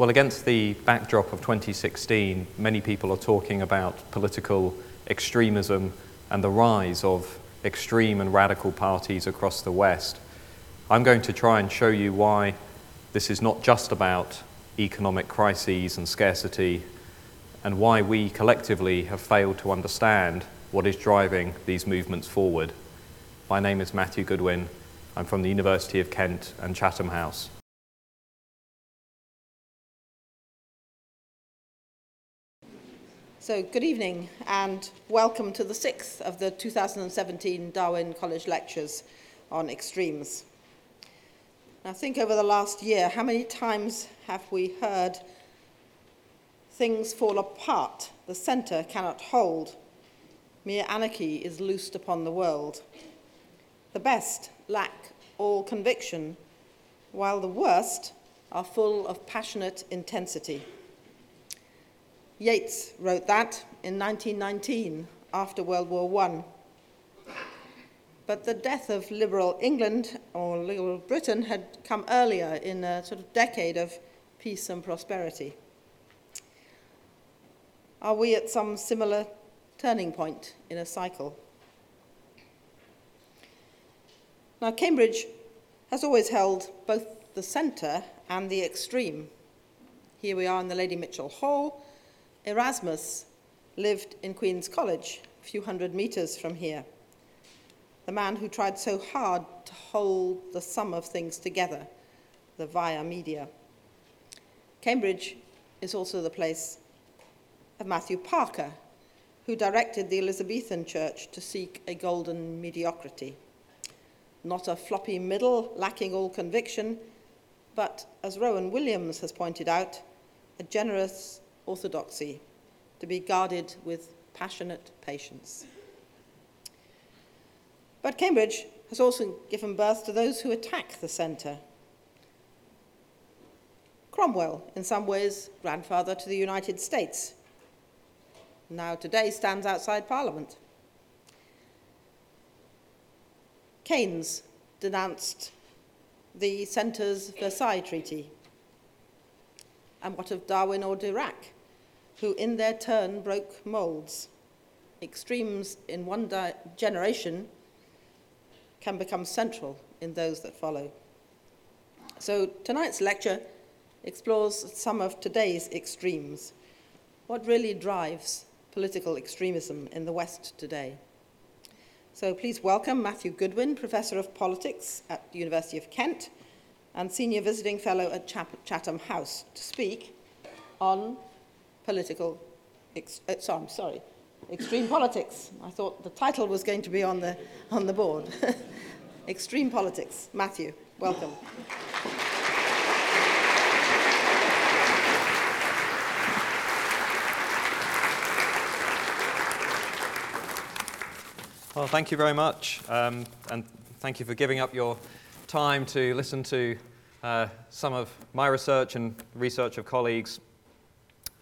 Well, against the backdrop of 2016, many people are talking about political extremism and the rise of extreme and radical parties across the West. I'm going to try and show you why this is not just about economic crises and scarcity, and why we collectively have failed to understand what is driving these movements forward. My name is Matthew Goodwin. I'm from the University of Kent and Chatham House. So, good evening and welcome to the sixth of the 2017 Darwin College Lectures on Extremes. Now, think over the last year, how many times have we heard things fall apart, the centre cannot hold, mere anarchy is loosed upon the world. The best lack all conviction, while the worst are full of passionate intensity. Yeats wrote that in 1919 after World War I. But the death of liberal England or liberal Britain had come earlier in a sort of decade of peace and prosperity. Are we at some similar turning point in a cycle? Now, Cambridge has always held both the centre and the extreme. Here we are in the Lady Mitchell Hall, Erasmus lived in Queen's College, a few hundred metres from here. The man who tried so hard to hold the sum of things together, the via media. Cambridge is also the place of Matthew Parker, who directed the Elizabethan church to seek a golden mediocrity. Not a floppy middle lacking all conviction, but, as Rowan Williams has pointed out, a generous orthodoxy to be guarded with passionate patience. But Cambridge has also given birth to those who attack the centre. Cromwell, in some ways, grandfather to the United States, now today stands outside Parliament. Keynes denounced the centre's Versailles Treaty. And what of Darwin or Dirac? Who in their turn broke molds. Extremes in one di- generation can become central in those that follow. So tonight's lecture explores some of today's extremes. What really drives political extremism in the West today? So please welcome Matthew Goodwin, Professor of Politics at the University of Kent and Senior Visiting Fellow at Chatham House, to speak on political, ex- uh, sorry, I'm sorry, extreme politics. I thought the title was going to be on the, on the board. extreme politics. Matthew, welcome. Well, thank you very much, um, and thank you for giving up your time to listen to uh, some of my research and research of colleagues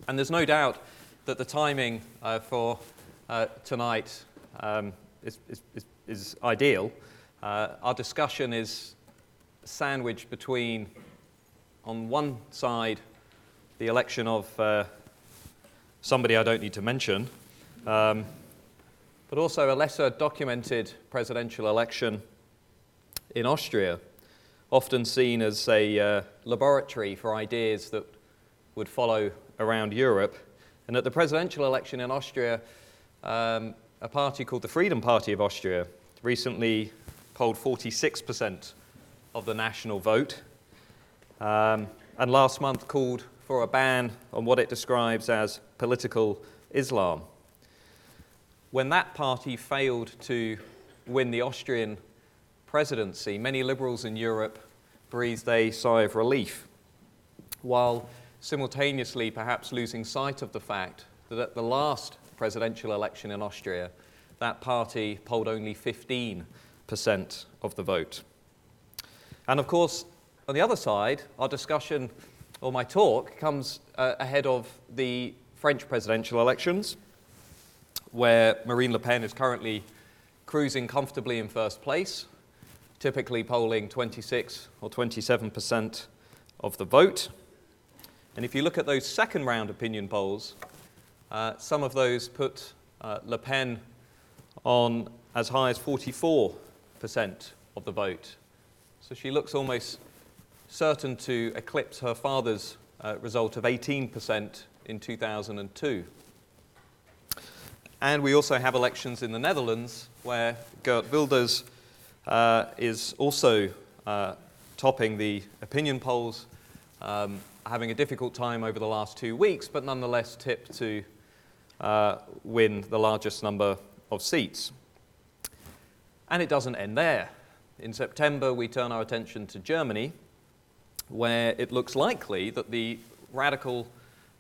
and there's no doubt that the timing uh, for uh, tonight um, is, is, is, ideal. Uh, our discussion is sandwiched between, on one side, the election of uh, somebody I don't need to mention, um, but also a lesser documented presidential election in Austria, often seen as a uh, laboratory for ideas that would follow around Europe. And at the presidential election in Austria, um, a party called the Freedom Party of Austria recently polled 46% of the national vote. Um, and last month called for a ban on what it describes as political Islam. When that party failed to win the Austrian presidency, many liberals in Europe breathed a sigh of relief, while simultaneously perhaps losing sight of the fact that at the last presidential election in Austria, that party polled only 15% of the vote. And of course, on the other side, our discussion or my talk comes uh, ahead of the French presidential elections, where Marine Le Pen is currently cruising comfortably in first place, typically polling 26 or 27% of the vote. And if you look at those second round opinion polls, uh, some of those put uh, Le Pen on as high as 44% of the vote. So she looks almost certain to eclipse her father's uh, result of 18% in 2002. And we also have elections in the Netherlands where Geert Wilders uh, is also uh, topping the opinion polls, um, having a difficult time over the last two weeks, but nonetheless tipped to uh, win the largest number of seats. And it doesn't end there. In September, we turn our attention to Germany, where it looks likely that the radical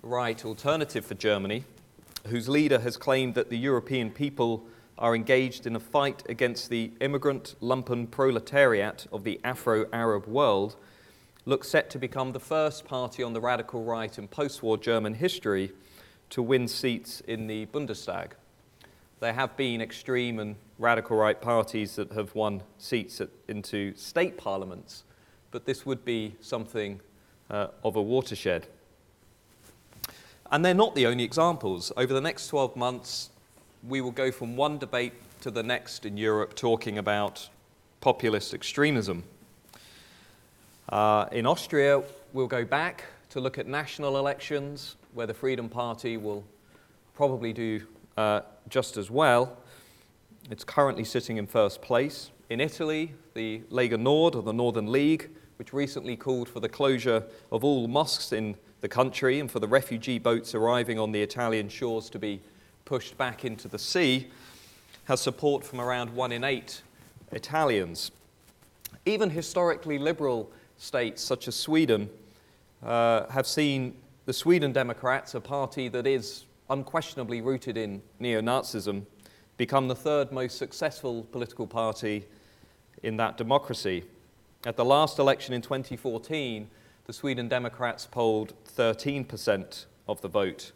right alternative for Germany, whose leader has claimed that the European people are engaged in a fight against the immigrant lumpen proletariat of the Afro Arab world, looks set to become the first party on the radical right in post war German history to win seats in the Bundestag. There have been extreme and radical right parties that have won seats at, into state parliaments, but this would be something uh, of a watershed. And they're not the only examples. Over the next 12 months, we will go from one debate to the next in Europe talking about populist extremism. Uh, in Austria, we'll go back to look at national elections, where the Freedom Party will probably do uh, just as well. It's currently sitting in first place. In Italy, the Lega Nord, or the Northern League, which recently called for the closure of all mosques in the country and for the refugee boats arriving on the Italian shores to be pushed back into the sea, has support from around one in eight Italians. Even historically liberal states such as Sweden uh, have seen the Sweden Democrats, a party that is unquestionably rooted in neo Nazism, become the third most successful political party in that democracy. At the last election in 2014, the Sweden Democrats polled 13% of the vote.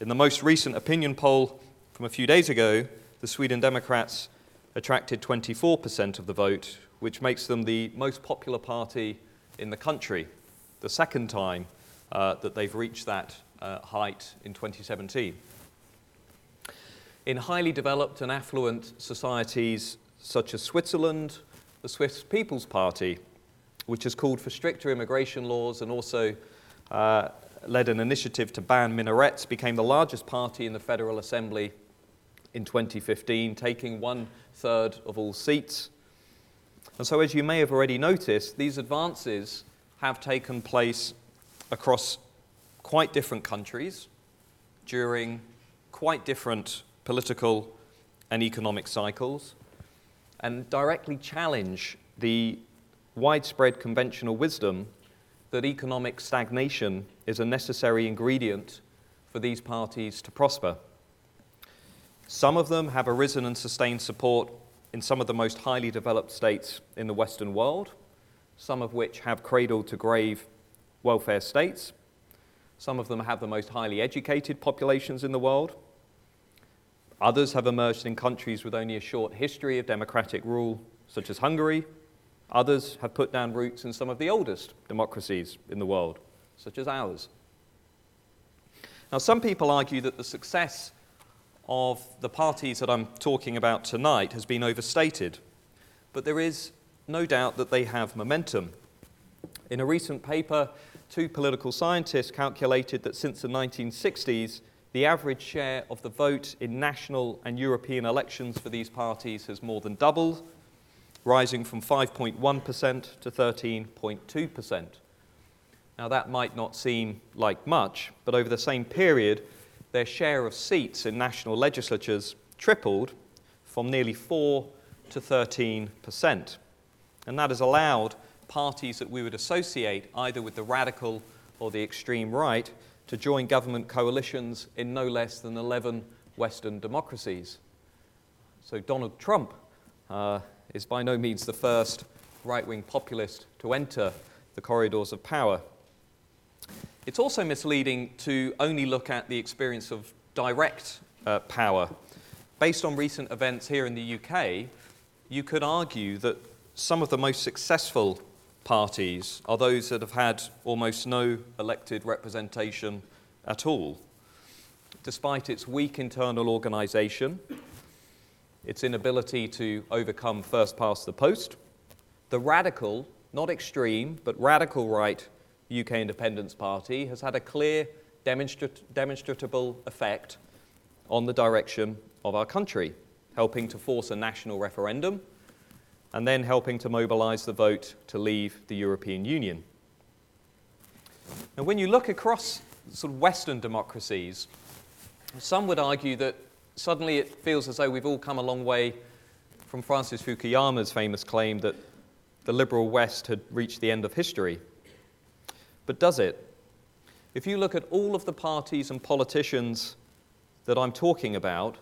In the most recent opinion poll from a few days ago, the Sweden Democrats attracted 24% of the vote, which makes them the most popular party in the country, the second time uh, that they've reached that uh, height in 2017. In highly developed and affluent societies such as Switzerland, the Swiss People's Party, which has called for stricter immigration laws and also uh, led an initiative to ban minarets, became the largest party in the Federal Assembly in 2015, taking one third of all seats. And so, as you may have already noticed, these advances have taken place across quite different countries during quite different political and economic cycles and directly challenge the widespread conventional wisdom that economic stagnation is a necessary ingredient for these parties to prosper. Some of them have arisen and sustained support in some of the most highly developed states in the Western world, some of which have cradle to grave welfare states. Some of them have the most highly educated populations in the world. Others have emerged in countries with only a short history of democratic rule, such as Hungary. Others have put down roots in some of the oldest democracies in the world, such as ours. Now, some people argue that the success of the parties that I'm talking about tonight has been overstated, but there is no doubt that they have momentum. In a recent paper, two political scientists calculated that since the 1960s, the average share of the vote in national and European elections for these parties has more than doubled, rising from 5.1% to 13.2%. Now, that might not seem like much, but over the same period, their share of seats in national legislatures tripled from nearly 4 to 13%. And that has allowed parties that we would associate either with the radical or the extreme right to join government coalitions in no less than 11 Western democracies. So Donald Trump uh, is by no means the first right wing populist to enter the corridors of power. It's also misleading to only look at the experience of direct uh, power. Based on recent events here in the UK, you could argue that some of the most successful parties are those that have had almost no elected representation at all. Despite its weak internal organisation, its inability to overcome first past the post, the radical, not extreme, but radical right UK Independence Party has had a clear demonstrat- demonstrable effect on the direction of our country, helping to force a national referendum and then helping to mobilise the vote to leave the European Union. Now, when you look across sort of Western democracies, some would argue that suddenly it feels as though we've all come a long way from Francis Fukuyama's famous claim that the liberal West had reached the end of history. But does it? If you look at all of the parties and politicians that I'm talking about,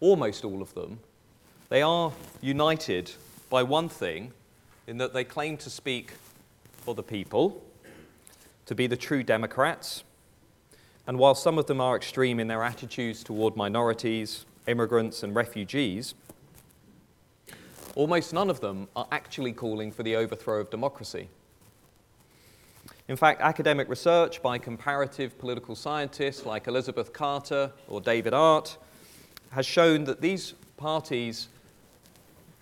almost all of them, they are united by one thing in that they claim to speak for the people, to be the true Democrats. And while some of them are extreme in their attitudes toward minorities, immigrants, and refugees, almost none of them are actually calling for the overthrow of democracy. In fact, academic research by comparative political scientists like Elizabeth Carter or David Art has shown that these parties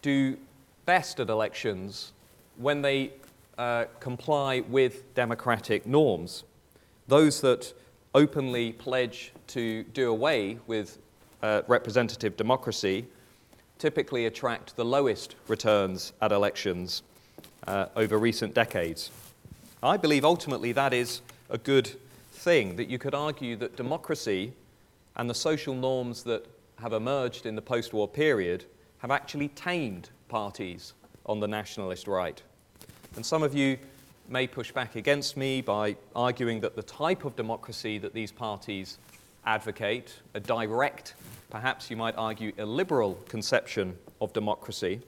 do best at elections when they uh, comply with democratic norms. Those that openly pledge to do away with uh, representative democracy typically attract the lowest returns at elections uh, over recent decades. I believe ultimately that is a good thing, that you could argue that democracy and the social norms that have emerged in the post war period have actually tamed parties on the nationalist right. And some of you may push back against me by arguing that the type of democracy that these parties advocate, a direct, perhaps you might argue illiberal conception of democracy,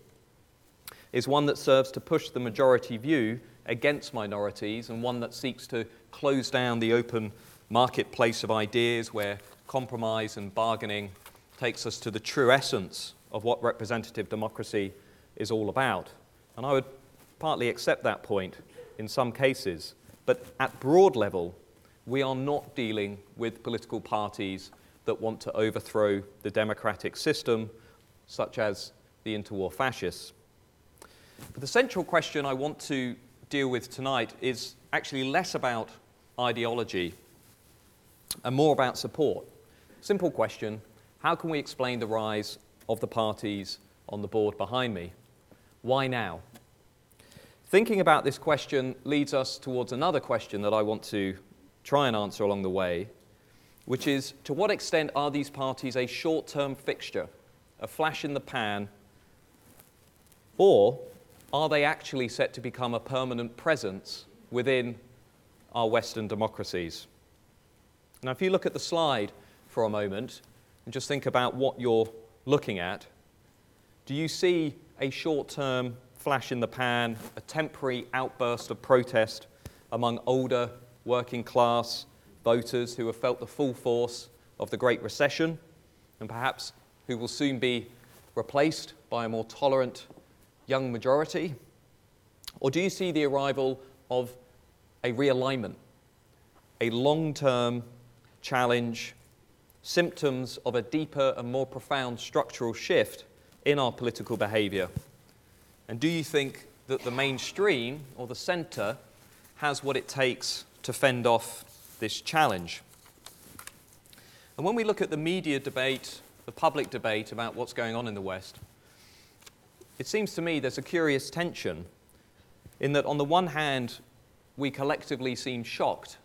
is one that serves to push the majority view against minorities and one that seeks to close down the open marketplace of ideas where compromise and bargaining takes us to the true essence of what representative democracy is all about. And I would partly accept that point in some cases, but at broad level, we are not dealing with political parties that want to overthrow the democratic system, such as the interwar fascists. But the central question I want to deal with tonight is actually less about ideology and more about support. Simple question how can we explain the rise of the parties on the board behind me? Why now? Thinking about this question leads us towards another question that I want to try and answer along the way, which is to what extent are these parties a short term fixture, a flash in the pan, or are they actually set to become a permanent presence within our Western democracies? Now, if you look at the slide for a moment and just think about what you're looking at, do you see a short term flash in the pan, a temporary outburst of protest among older working class voters who have felt the full force of the Great Recession and perhaps who will soon be replaced by a more tolerant young majority? Or do you see the arrival of a realignment, a long term challenge, symptoms of a deeper and more profound structural shift in our political behaviour? And do you think that the mainstream or the centre has what it takes to fend off this challenge? And when we look at the media debate, the public debate about what's going on in the West, it seems to me there's a curious tension in that, on the one hand, we collectively seem shocked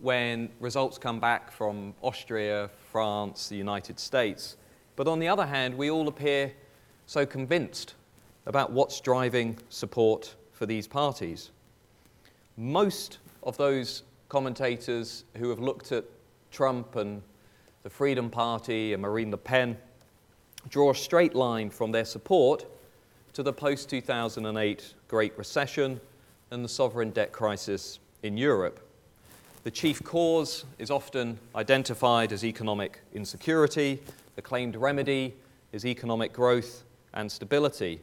when results come back from Austria, France, the United States. But on the other hand, we all appear so convinced about what's driving support for these parties. Most of those commentators who have looked at Trump and the Freedom Party and Marine Le Pen draw a straight line from their support to the post 2008 Great Recession and the sovereign debt crisis in Europe. The chief cause is often identified as economic insecurity. The claimed remedy is economic growth and stability.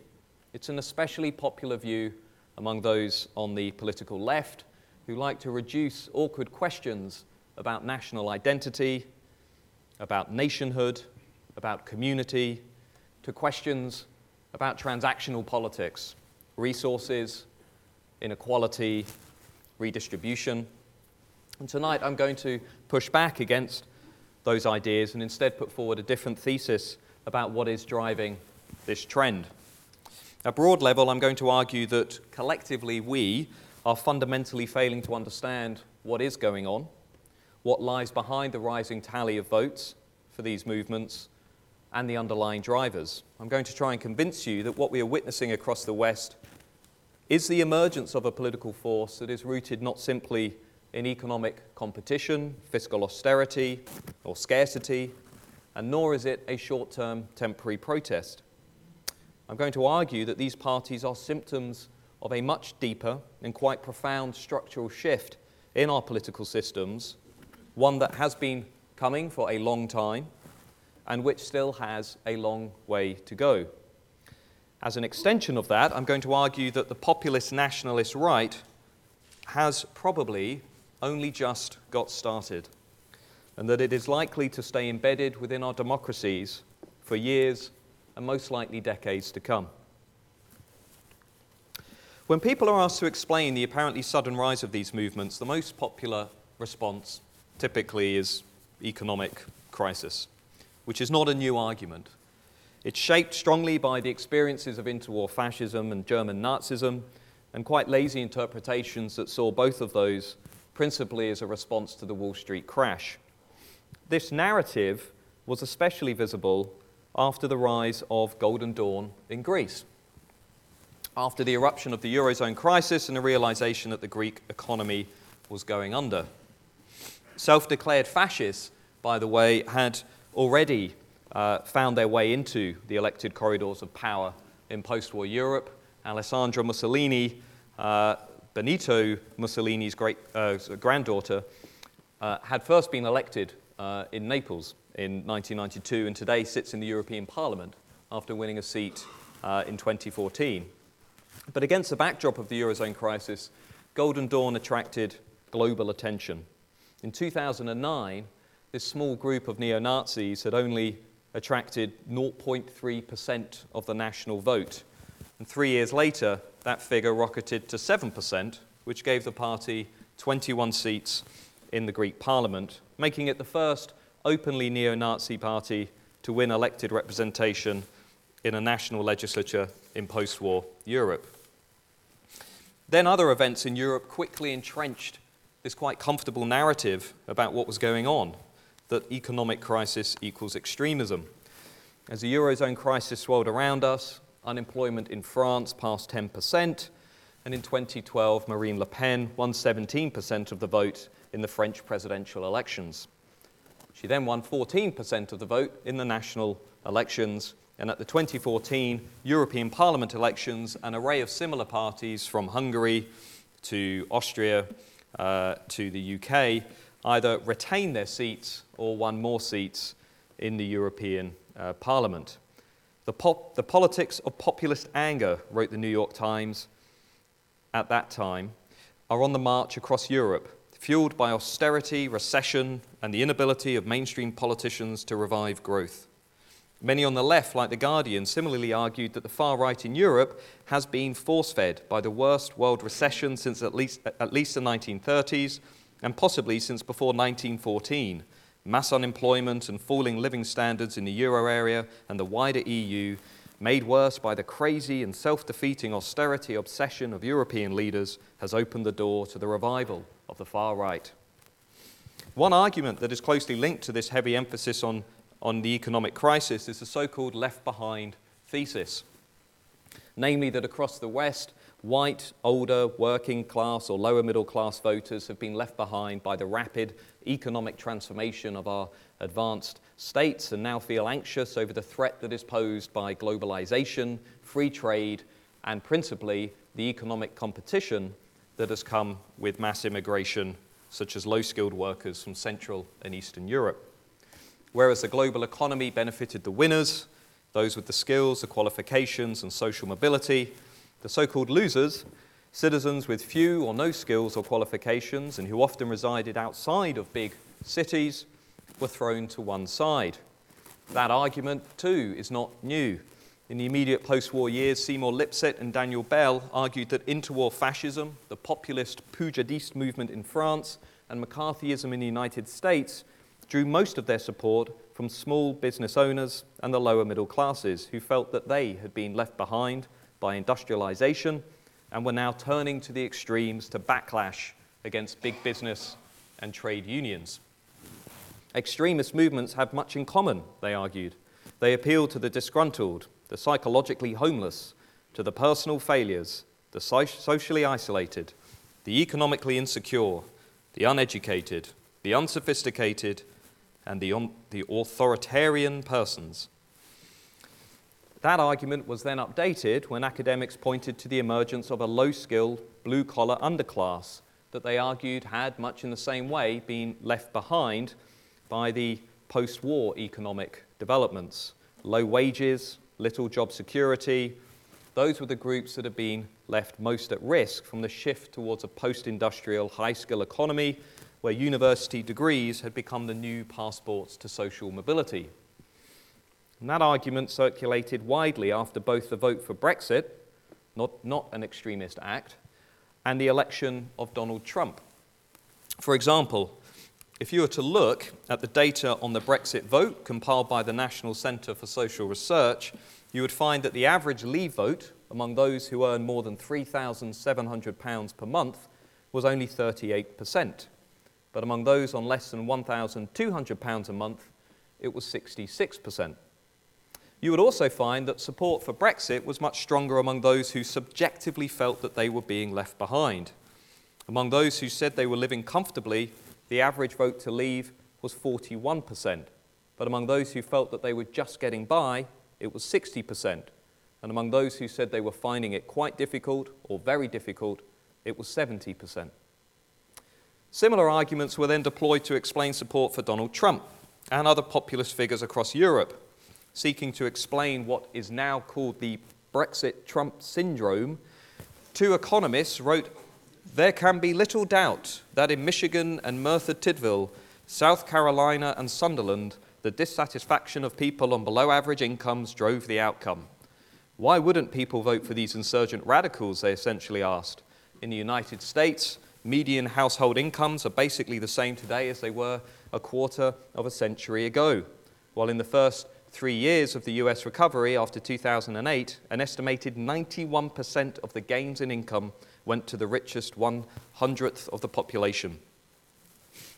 It's an especially popular view among those on the political left who like to reduce awkward questions about national identity, about nationhood, about community, to questions about transactional politics, resources, inequality, redistribution. And tonight I'm going to push back against those ideas and instead put forward a different thesis about what is driving this trend. At broad level, I'm going to argue that collectively we are fundamentally failing to understand what is going on, what lies behind the rising tally of votes for these movements, and the underlying drivers. I'm going to try and convince you that what we are witnessing across the West is the emergence of a political force that is rooted not simply in economic competition, fiscal austerity, or scarcity, and nor is it a short term temporary protest. I'm going to argue that these parties are symptoms of a much deeper and quite profound structural shift in our political systems, one that has been coming for a long time and which still has a long way to go. As an extension of that, I'm going to argue that the populist nationalist right has probably only just got started, and that it is likely to stay embedded within our democracies for years and most likely decades to come. When people are asked to explain the apparently sudden rise of these movements, the most popular response typically is economic crisis, which is not a new argument. It's shaped strongly by the experiences of interwar fascism and German Nazism, and quite lazy interpretations that saw both of those principally as a response to the Wall Street crash. This narrative was especially visible after the rise of Golden Dawn in Greece, after the eruption of the Eurozone crisis and the realization that the Greek economy was going under. Self declared fascists, by the way, had already uh, found their way into the elected corridors of power in post war Europe. Alessandra Mussolini uh, Benito Mussolini's great, uh, granddaughter, uh, had first been elected uh, in Naples in 1992 and today sits in the European Parliament after winning a seat uh, in 2014. But against the backdrop of the Eurozone crisis, Golden Dawn attracted global attention. In 2009, this small group of neo Nazis had only attracted 0.3% of the national vote. And three years later, that figure rocketed to 7%, which gave the party 21 seats in the Greek parliament, making it the first openly neo Nazi party to win elected representation in a national legislature in post war Europe. Then other events in Europe quickly entrenched this quite comfortable narrative about what was going on that economic crisis equals extremism. As the Eurozone crisis swirled around us, unemployment in France passed 10%, and in 2012, Marine Le Pen won 17% of the vote in the French presidential elections. She then won 14% of the vote in the national elections, and at the 2014 European Parliament elections, an array of similar parties from Hungary to Austria uh, to the UK either retain their seats or won more seats in the European uh, Parliament. The, pop, the politics of populist anger, wrote the New York Times at that time, are on the march across Europe, fueled by austerity, recession, and the inability of mainstream politicians to revive growth. Many on the left, like The Guardian, similarly argued that the far right in Europe has been force fed by the worst world recession since at least, at least the 1930s, and possibly since before 1914 mass unemployment and falling living standards in the euro area and the wider EU, made worse by the crazy and self defeating austerity obsession of European leaders, has opened the door to the revival of the far right. One argument that is closely linked to this heavy emphasis on, on the economic crisis is the so called left behind thesis. Namely, that across the West, white, older, working class, or lower middle class voters have been left behind by the rapid economic transformation of our advanced states and now feel anxious over the threat that is posed by globalization, free trade, and principally the economic competition that has come with mass immigration, such as low skilled workers from Central and Eastern Europe. Whereas the global economy benefited the winners, those with the skills, the qualifications, and social mobility, the so called losers Citizens with few or no skills or qualifications and who often resided outside of big cities were thrown to one side. That argument, too, is not new. In the immediate post war years, Seymour Lipset and Daniel Bell argued that interwar fascism, the populist Poujadiste movement in France, and McCarthyism in the United States drew most of their support from small business owners and the lower middle classes who felt that they had been left behind by industrialization and were now turning to the extremes to backlash against big business and trade unions. Extremist movements have much in common, they argued. They appeal to the disgruntled, the psychologically homeless, to the personal failures, the socially isolated, the economically insecure, the uneducated, the unsophisticated, and the, um, the authoritarian persons. That argument was then updated when academics pointed to the emergence of a low skilled, blue collar underclass that they argued had, much in the same way, been left behind by the post war economic developments. Low wages, little job security, those were the groups that had been left most at risk from the shift towards a post industrial, high skill economy where university degrees had become the new passports to social mobility. And that argument circulated widely after both the vote for Brexit, not, not an extremist act, and the election of Donald Trump. For example, if you were to look at the data on the Brexit vote compiled by the National Centre for Social Research, you would find that the average leave vote among those who earn more than £3,700 per month was only 38%. But among those on less than £1,200 a month, it was 66%. You would also find that support for Brexit was much stronger among those who subjectively felt that they were being left behind. Among those who said they were living comfortably, the average vote to leave was 41%. But among those who felt that they were just getting by, it was 60%. And among those who said they were finding it quite difficult or very difficult, it was 70%. Similar arguments were then deployed to explain support for Donald Trump and other populist figures across Europe seeking to explain what is now called the Brexit Trump syndrome, two economists wrote There can be little doubt that in Michigan and Merthyr Tydfil, South Carolina and Sunderland, the dissatisfaction of people on below average incomes drove the outcome. Why wouldn't people vote for these insurgent radicals? They essentially asked. In the United States, median household incomes are basically the same today as they were a quarter of a century ago, while in the first three years of the US recovery after 2008, an estimated 91% of the gains in income went to the richest one hundredth of the population.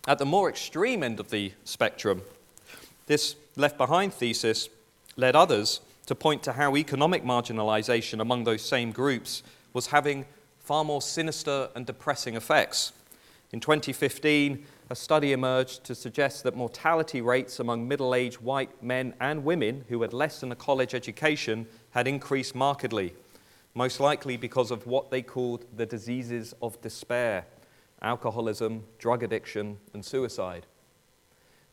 At the more extreme end of the spectrum, this left behind thesis led others to point to how economic marginalization among those same groups was having far more sinister and depressing effects. In 2015, a study emerged to suggest that mortality rates among middle aged white men and women who had less than a college education had increased markedly, most likely because of what they called the diseases of despair alcoholism, drug addiction, and suicide.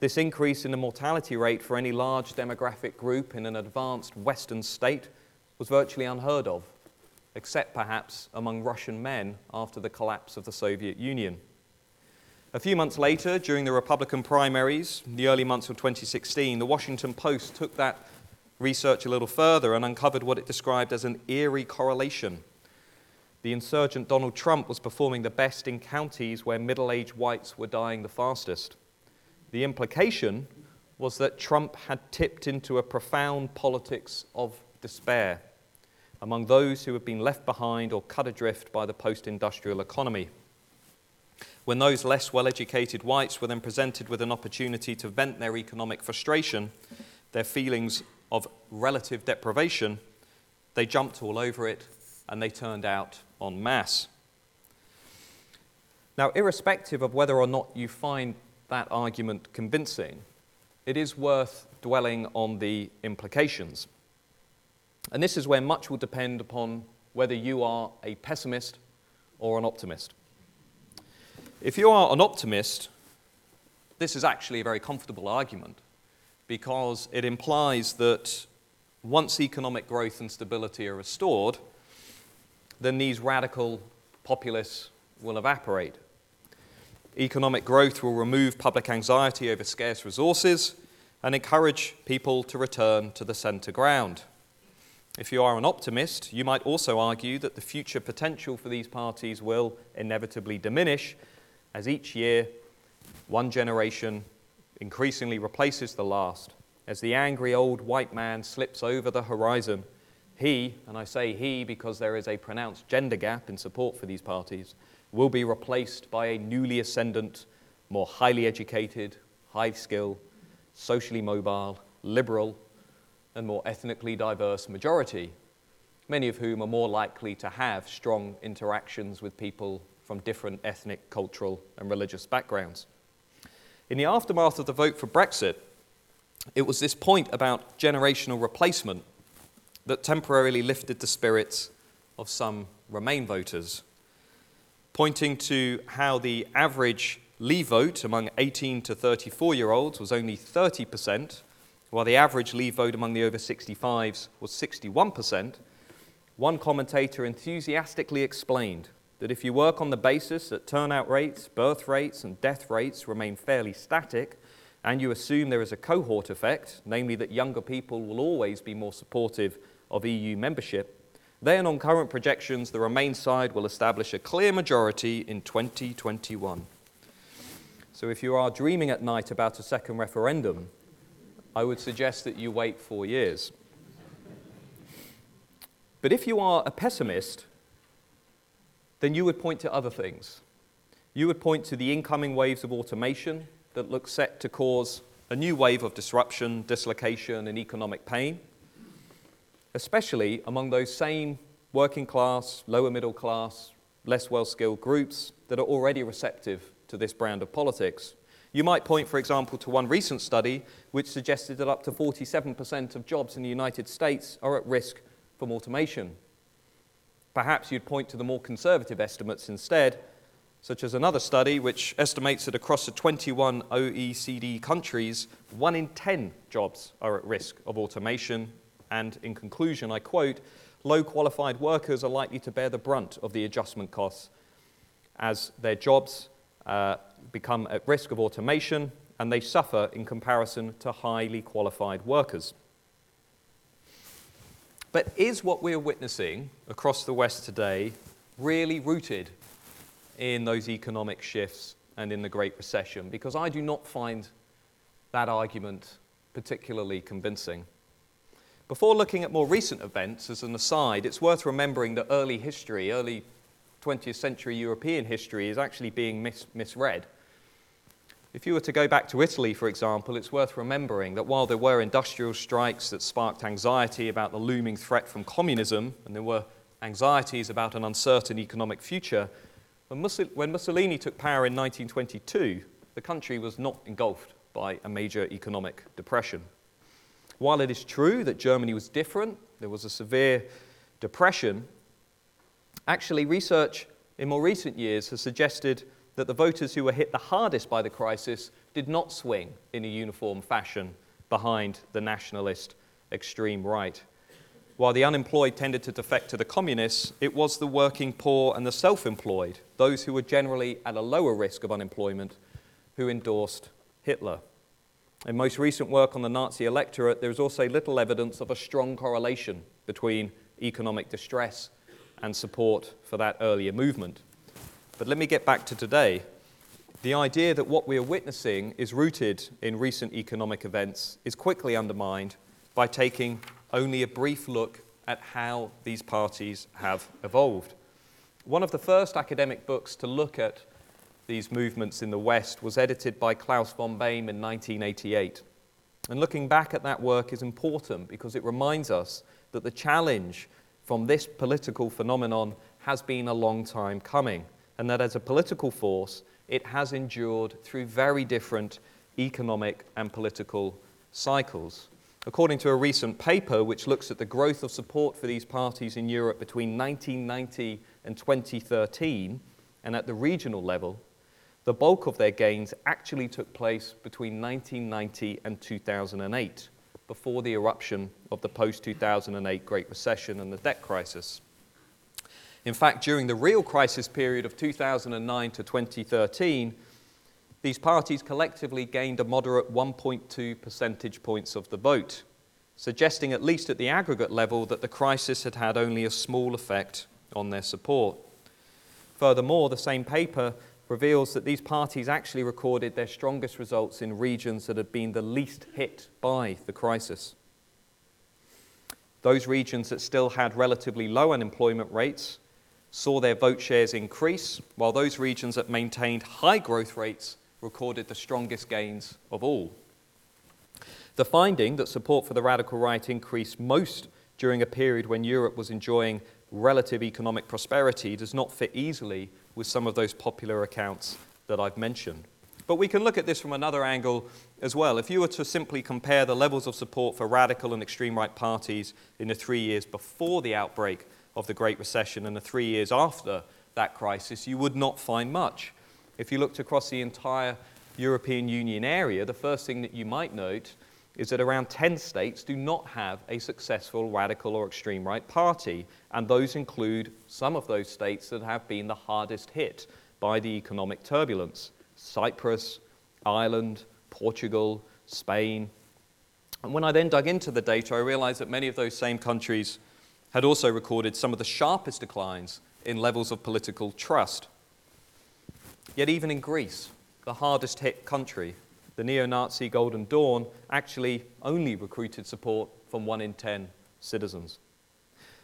This increase in the mortality rate for any large demographic group in an advanced Western state was virtually unheard of, except perhaps among Russian men after the collapse of the Soviet Union. A few months later, during the Republican primaries, the early months of 2016, the Washington Post took that research a little further and uncovered what it described as an eerie correlation. The insurgent Donald Trump was performing the best in counties where middle aged whites were dying the fastest. The implication was that Trump had tipped into a profound politics of despair among those who had been left behind or cut adrift by the post industrial economy. When those less well educated whites were then presented with an opportunity to vent their economic frustration, their feelings of relative deprivation, they jumped all over it and they turned out en masse. Now, irrespective of whether or not you find that argument convincing, it is worth dwelling on the implications. And this is where much will depend upon whether you are a pessimist or an optimist. If you are an optimist, this is actually a very comfortable argument because it implies that once economic growth and stability are restored, then these radical populists will evaporate. Economic growth will remove public anxiety over scarce resources and encourage people to return to the centre ground. If you are an optimist, you might also argue that the future potential for these parties will inevitably diminish as each year one generation increasingly replaces the last. As the angry old white man slips over the horizon, he, and I say he because there is a pronounced gender gap in support for these parties, will be replaced by a newly ascendant, more highly educated, high skilled, socially mobile, liberal, and more ethnically diverse majority, many of whom are more likely to have strong interactions with people from different ethnic, cultural, and religious backgrounds. In the aftermath of the vote for Brexit, it was this point about generational replacement that temporarily lifted the spirits of some Remain voters, pointing to how the average Leave vote among 18 to 34 year olds was only 30%, while the average Leave vote among the over 65s was 61%, one commentator enthusiastically explained that if you work on the basis that turnout rates, birth rates, and death rates remain fairly static, and you assume there is a cohort effect, namely that younger people will always be more supportive of EU membership, then on current projections, the Remain side will establish a clear majority in 2021. So if you are dreaming at night about a second referendum, I would suggest that you wait four years. But if you are a pessimist, then you would point to other things. You would point to the incoming waves of automation that look set to cause a new wave of disruption, dislocation, and economic pain, especially among those same working class, lower middle class, less well skilled groups that are already receptive to this brand of politics. You might point, for example, to one recent study which suggested that up to 47% of jobs in the United States are at risk from automation. Perhaps you'd point to the more conservative estimates instead, such as another study which estimates that across the 21 OECD countries, one in 10 jobs are at risk of automation. And in conclusion, I quote, low qualified workers are likely to bear the brunt of the adjustment costs as their jobs uh, become at risk of automation and they suffer in comparison to highly qualified workers. But is what we're witnessing across the West today really rooted in those economic shifts and in the Great Recession? Because I do not find that argument particularly convincing. Before looking at more recent events, as an aside, it's worth remembering that early history, early 20th century European history, is actually being mis- misread. If you were to go back to Italy, for example, it's worth remembering that while there were industrial strikes that sparked anxiety about the looming threat from communism, and there were anxieties about an uncertain economic future, when Mussolini took power in 1922, the country was not engulfed by a major economic depression. While it is true that Germany was different, there was a severe depression, actually, research in more recent years has suggested that the voters who were hit the hardest by the crisis did not swing in a uniform fashion behind the nationalist extreme right. While the unemployed tended to defect to the communists, it was the working poor and the self employed, those who were generally at a lower risk of unemployment, who endorsed Hitler. In most recent work on the Nazi electorate, there is also little evidence of a strong correlation between economic distress and support for that earlier movement. But let me get back to today. The idea that what we are witnessing is rooted in recent economic events is quickly undermined by taking only a brief look at how these parties have evolved. One of the first academic books to look at these movements in the West was edited by Klaus von Beyme in 1988. And looking back at that work is important because it reminds us that the challenge from this political phenomenon has been a long time coming and that as a political force, it has endured through very different economic and political cycles. According to a recent paper which looks at the growth of support for these parties in Europe between 1990 and 2013, and at the regional level, the bulk of their gains actually took place between 1990 and 2008, before the eruption of the post 2008 Great Recession and the debt crisis. In fact, during the real crisis period of 2009 to 2013, these parties collectively gained a moderate 1.2 percentage points of the vote, suggesting, at least at the aggregate level, that the crisis had had only a small effect on their support. Furthermore, the same paper reveals that these parties actually recorded their strongest results in regions that had been the least hit by the crisis. Those regions that still had relatively low unemployment rates saw their vote shares increase, while those regions that maintained high growth rates recorded the strongest gains of all. The finding that support for the radical right increased most during a period when Europe was enjoying relative economic prosperity does not fit easily with some of those popular accounts that I've mentioned. But we can look at this from another angle as well. If you were to simply compare the levels of support for radical and extreme right parties in the three years before the outbreak of the Great Recession and the three years after that crisis, you would not find much. If you looked across the entire European Union area, the first thing that you might note is that around 10 states do not have a successful radical or extreme right party, and those include some of those states that have been the hardest hit by the economic turbulence Cyprus, Ireland, Portugal, Spain. And when I then dug into the data, I realized that many of those same countries had also recorded some of the sharpest declines in levels of political trust. Yet, even in Greece, the hardest hit country, the neo Nazi Golden Dawn actually only recruited support from one in ten citizens.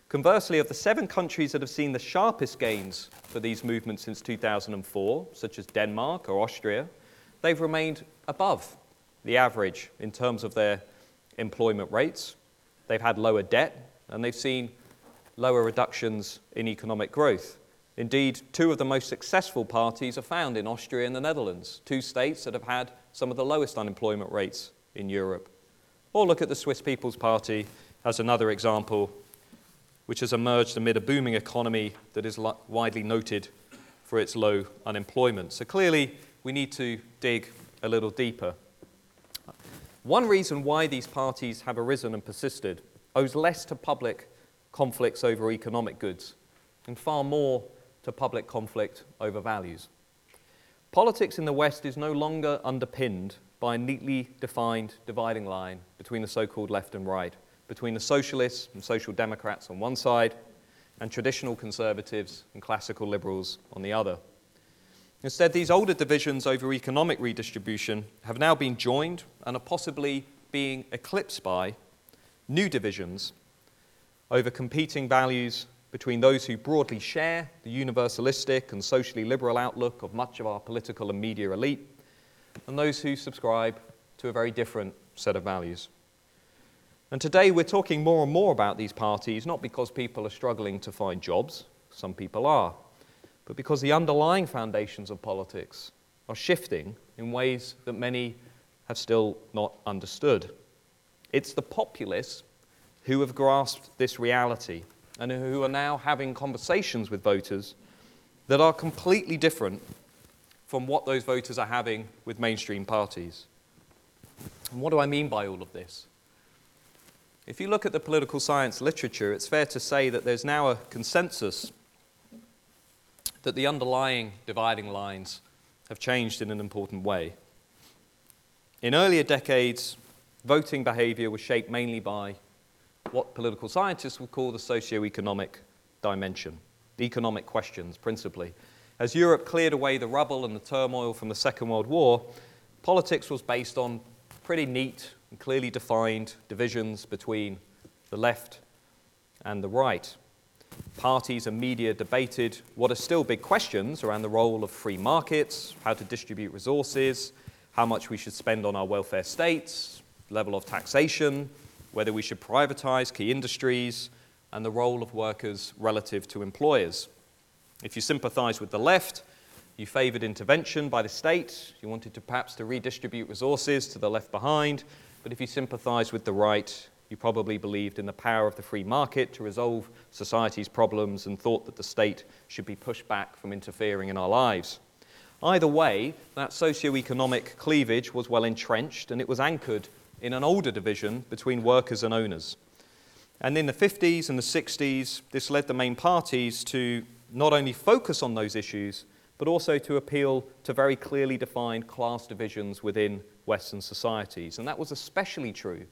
Conversely, of the seven countries that have seen the sharpest gains for these movements since 2004, such as Denmark or Austria, they've remained above the average in terms of their employment rates. They've had lower debt, and they've seen lower reductions in economic growth. Indeed, two of the most successful parties are found in Austria and the Netherlands, two states that have had some of the lowest unemployment rates in Europe. Or look at the Swiss People's Party as another example, which has emerged amid a booming economy that is widely noted for its low unemployment. So clearly, we need to dig a little deeper. One reason why these parties have arisen and persisted owes less to public conflicts over economic goods and far more to public conflict over values. Politics in the West is no longer underpinned by a neatly defined dividing line between the so called left and right, between the socialists and social democrats on one side, and traditional conservatives and classical liberals on the other. Instead, these older divisions over economic redistribution have now been joined and are possibly being eclipsed by new divisions over competing values between those who broadly share the universalistic and socially liberal outlook of much of our political and media elite, and those who subscribe to a very different set of values. And today we're talking more and more about these parties, not because people are struggling to find jobs, some people are, but because the underlying foundations of politics are shifting in ways that many have still not understood. It's the populists who have grasped this reality and who are now having conversations with voters that are completely different from what those voters are having with mainstream parties. And what do I mean by all of this? If you look at the political science literature, it's fair to say that there's now a consensus that the underlying dividing lines have changed in an important way. In earlier decades, voting behavior was shaped mainly by what political scientists would call the socio-economic dimension, the economic questions principally. As Europe cleared away the rubble and the turmoil from the Second World War, politics was based on pretty neat and clearly defined divisions between the left and the right. Parties and media debated what are still big questions around the role of free markets, how to distribute resources, how much we should spend on our welfare states, level of taxation, whether we should privatize key industries, and the role of workers relative to employers. If you sympathize with the left, you favored intervention by the state, you wanted to perhaps to redistribute resources to the left behind, but if you sympathize with the right, you probably believed in the power of the free market to resolve society's problems and thought that the state should be pushed back from interfering in our lives. Either way, that socio-economic cleavage was well entrenched and it was anchored in an older division between workers and owners. And in the 50s and the 60s, this led the main parties to not only focus on those issues, but also to appeal to very clearly defined class divisions within Western societies. And that was especially true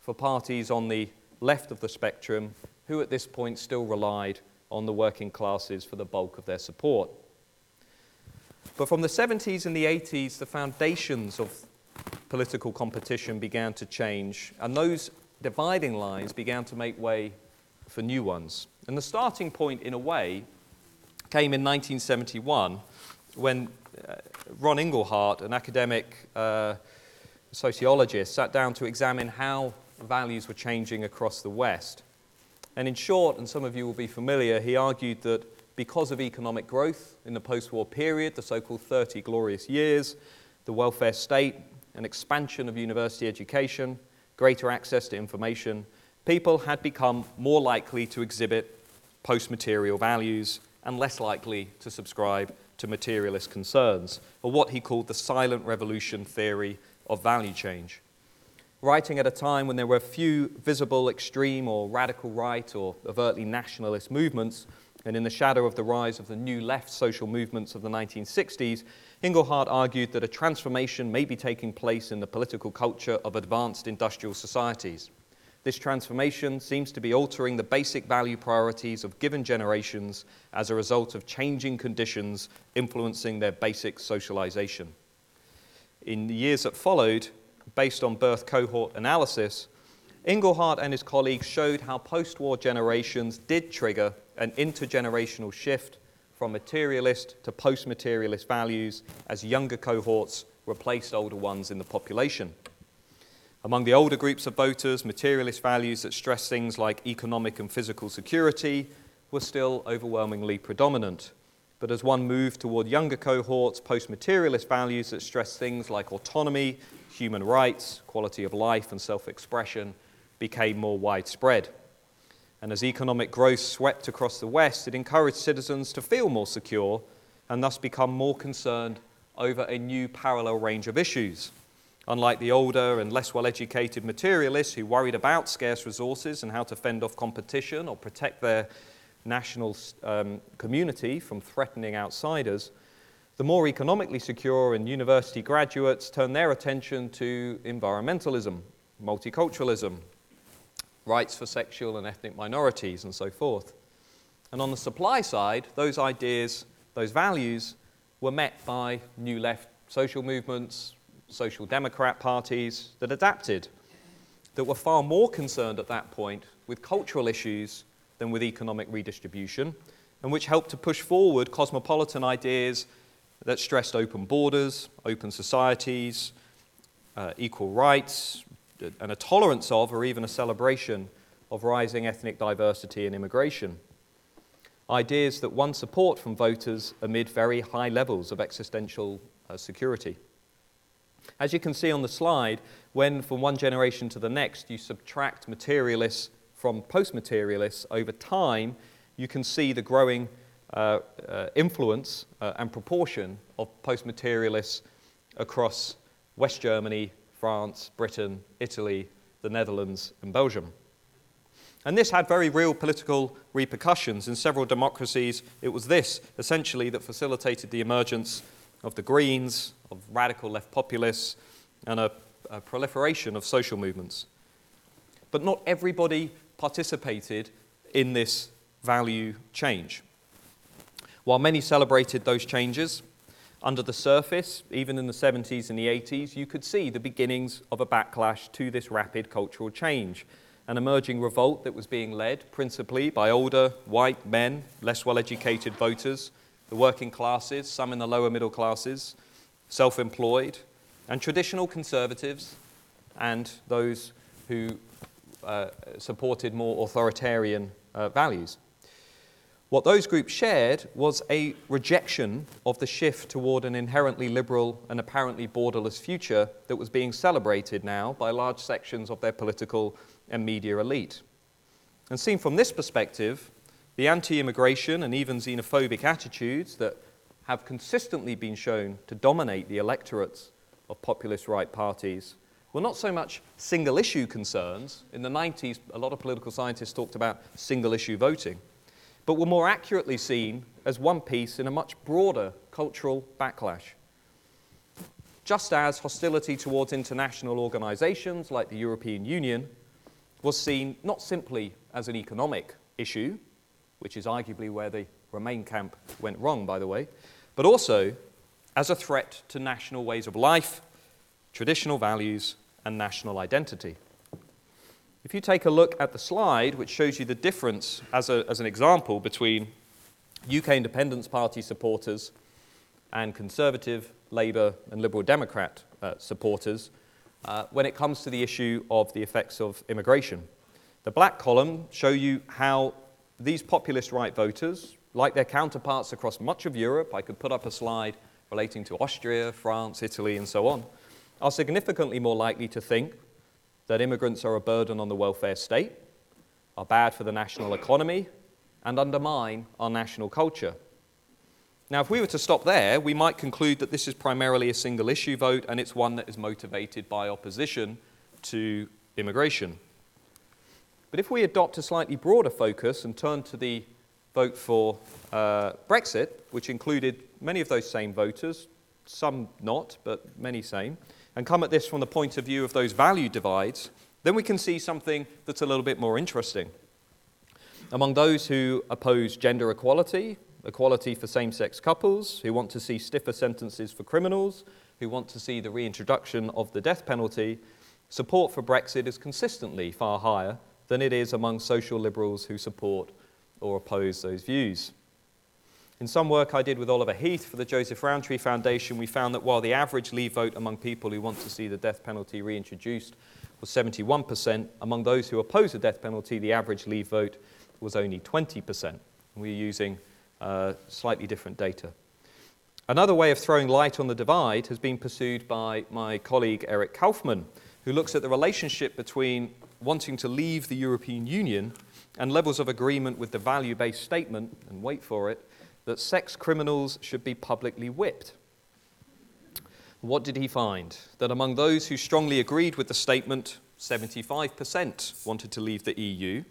for parties on the left of the spectrum who at this point still relied on the working classes for the bulk of their support. But from the 70s and the 80s, the foundations of political competition began to change, and those dividing lines began to make way for new ones. And the starting point, in a way, came in 1971 when uh, Ron Inglehart, an academic uh, sociologist, sat down to examine how values were changing across the West. And in short, and some of you will be familiar, he argued that because of economic growth in the post war period, the so called 30 glorious years, the welfare state, an expansion of university education, greater access to information, people had become more likely to exhibit post material values and less likely to subscribe to materialist concerns, or what he called the silent revolution theory of value change. Writing at a time when there were few visible extreme or radical right or overtly nationalist movements, and in the shadow of the rise of the new left social movements of the 1960s, Inglehart argued that a transformation may be taking place in the political culture of advanced industrial societies. This transformation seems to be altering the basic value priorities of given generations as a result of changing conditions influencing their basic socialization. In the years that followed, based on birth cohort analysis, Inglehart and his colleagues showed how post war generations did trigger an intergenerational shift from materialist to post materialist values as younger cohorts replaced older ones in the population. Among the older groups of voters, materialist values that stress things like economic and physical security were still overwhelmingly predominant. But as one moved toward younger cohorts, post materialist values that stress things like autonomy, human rights, quality of life, and self expression became more widespread. And as economic growth swept across the West, it encouraged citizens to feel more secure and thus become more concerned over a new parallel range of issues. Unlike the older and less well educated materialists who worried about scarce resources and how to fend off competition or protect their national um, community from threatening outsiders, the more economically secure and university graduates turned their attention to environmentalism, multiculturalism, rights for sexual and ethnic minorities, and so forth. And on the supply side, those ideas, those values, were met by new left social movements, social democrat parties that adapted, that were far more concerned at that point with cultural issues than with economic redistribution, and which helped to push forward cosmopolitan ideas that stressed open borders, open societies, uh, equal rights, and a tolerance of, or even a celebration of rising ethnic diversity and immigration. Ideas that won support from voters amid very high levels of existential uh, security. As you can see on the slide, when from one generation to the next you subtract materialists from post materialists over time, you can see the growing uh, uh, influence uh, and proportion of post materialists across West Germany, France, Britain, Italy, the Netherlands, and Belgium. And this had very real political repercussions. In several democracies, it was this, essentially, that facilitated the emergence of the Greens, of radical left populists, and a, a proliferation of social movements. But not everybody participated in this value change. While many celebrated those changes, under the surface, even in the 70s and the 80s, you could see the beginnings of a backlash to this rapid cultural change. An emerging revolt that was being led principally by older white men, less well educated voters, the working classes, some in the lower middle classes, self employed, and traditional conservatives, and those who uh, supported more authoritarian uh, values. What those groups shared was a rejection of the shift toward an inherently liberal and apparently borderless future that was being celebrated now by large sections of their political and media elite. And seen from this perspective, the anti immigration and even xenophobic attitudes that have consistently been shown to dominate the electorates of populist right parties were not so much single issue concerns. In the 90s, a lot of political scientists talked about single issue voting, but were more accurately seen as one piece in a much broader cultural backlash. Just as hostility towards international organizations like the European Union was seen not simply as an economic issue, which is arguably where the Remain camp went wrong, by the way, but also as a threat to national ways of life, traditional values, and national identity. If you take a look at the slide, which shows you the difference as, a, as an example between UK Independence Party supporters and Conservative, Labour, and Liberal Democrat uh, supporters uh, when it comes to the issue of the effects of immigration. The black column show you how these populist right voters, like their counterparts across much of Europe, I could put up a slide relating to Austria, France, Italy, and so on, are significantly more likely to think that immigrants are a burden on the welfare state, are bad for the national economy, and undermine our national culture. Now, if we were to stop there, we might conclude that this is primarily a single issue vote and it's one that is motivated by opposition to immigration. But if we adopt a slightly broader focus and turn to the vote for uh, Brexit, which included many of those same voters, some not, but many same, and come at this from the point of view of those value divides, then we can see something that's a little bit more interesting. Among those who oppose gender equality, equality for same sex couples, who want to see stiffer sentences for criminals, who want to see the reintroduction of the death penalty, support for Brexit is consistently far higher than it is among social liberals who support or oppose those views. In some work I did with Oliver Heath for the Joseph Rowntree Foundation, we found that while the average leave vote among people who want to see the death penalty reintroduced was 71%, among those who oppose the death penalty, the average leave vote was only 20%. We're using uh, slightly different data. Another way of throwing light on the divide has been pursued by my colleague Eric Kaufmann, who looks at the relationship between wanting to leave the European Union and levels of agreement with the value based statement, and wait for it, that sex criminals should be publicly whipped. What did he find? That among those who strongly agreed with the statement, 75% wanted to leave the EU,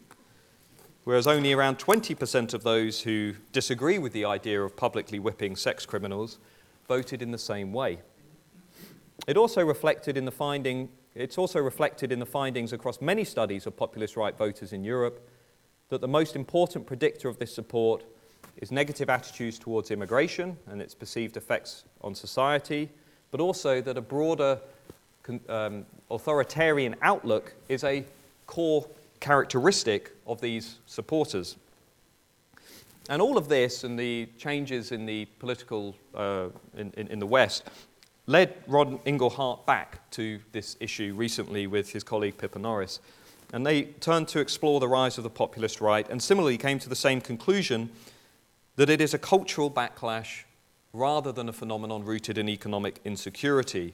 whereas only around 20% of those who disagree with the idea of publicly whipping sex criminals voted in the same way. It also reflected in the finding, it's also reflected in the findings across many studies of populist right voters in Europe that the most important predictor of this support is negative attitudes towards immigration and its perceived effects on society, but also that a broader um, authoritarian outlook is a core characteristic of these supporters. And all of this and the changes in the political, uh, in, in, in, the West, led Ron Inglehart back to this issue recently with his colleague Pippa Norris. And they turned to explore the rise of the populist right and similarly came to the same conclusion that it is a cultural backlash rather than a phenomenon rooted in economic insecurity.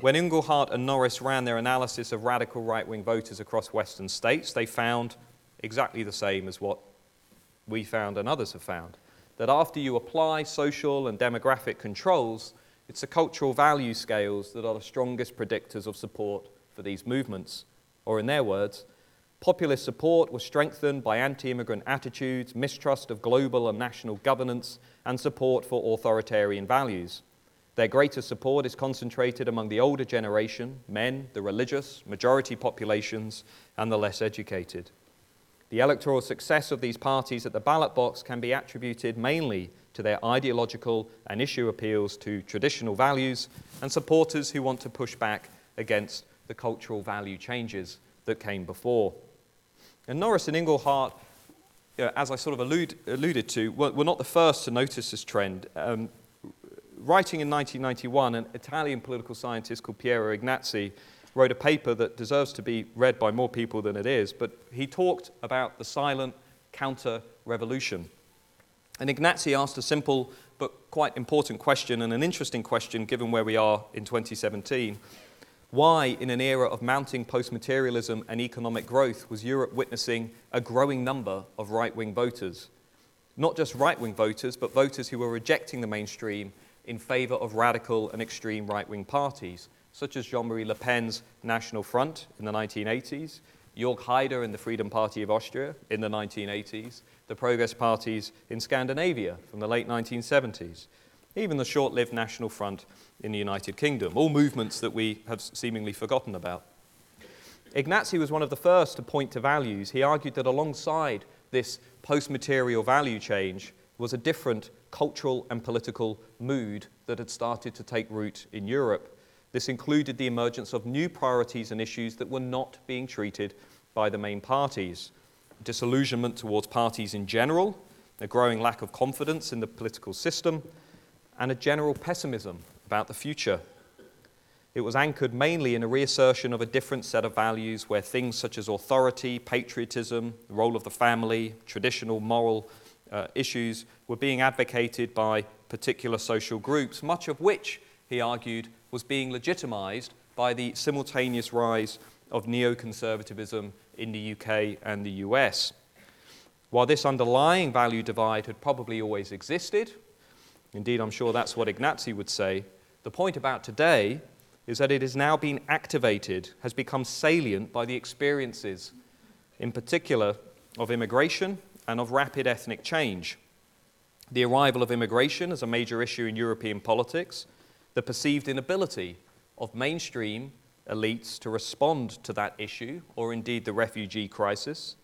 When Inglehart and Norris ran their analysis of radical right wing voters across Western states, they found exactly the same as what we found and others have found that after you apply social and demographic controls, it's the cultural value scales that are the strongest predictors of support for these movements. Or, in their words, Populist support was strengthened by anti immigrant attitudes, mistrust of global and national governance, and support for authoritarian values. Their greater support is concentrated among the older generation, men, the religious, majority populations, and the less educated. The electoral success of these parties at the ballot box can be attributed mainly to their ideological and issue appeals to traditional values and supporters who want to push back against the cultural value changes that came before. And Norris and Inglehart, you know, as I sort of allude, alluded to, were, were, not the first to notice this trend. Um, writing in 1991, an Italian political scientist called Piero Ignazi wrote a paper that deserves to be read by more people than it is, but he talked about the silent counter revolution. And Ignazi asked a simple but quite important question, and an interesting question given where we are in 2017. Why, in an era of mounting post materialism and economic growth, was Europe witnessing a growing number of right wing voters? Not just right wing voters, but voters who were rejecting the mainstream in favor of radical and extreme right wing parties, such as Jean Marie Le Pen's National Front in the 1980s, Jörg Haider in the Freedom Party of Austria in the 1980s, the Progress parties in Scandinavia from the late 1970s, even the short lived National Front in the United Kingdom, all movements that we have seemingly forgotten about. Ignazi was one of the first to point to values. He argued that alongside this post material value change was a different cultural and political mood that had started to take root in Europe. This included the emergence of new priorities and issues that were not being treated by the main parties disillusionment towards parties in general, a growing lack of confidence in the political system, and a general pessimism about the future. It was anchored mainly in a reassertion of a different set of values where things such as authority, patriotism, the role of the family, traditional moral uh, issues were being advocated by particular social groups, much of which, he argued, was being legitimized by the simultaneous rise of neoconservatism in the UK and the US. While this underlying value divide had probably always existed, indeed, I'm sure that's what Ignazi would say, the point about today is that it has now been activated, has become salient by the experiences, in particular, of immigration and of rapid ethnic change. The arrival of immigration as a major issue in European politics, the perceived inability of mainstream elites to respond to that issue, or indeed the refugee crisis,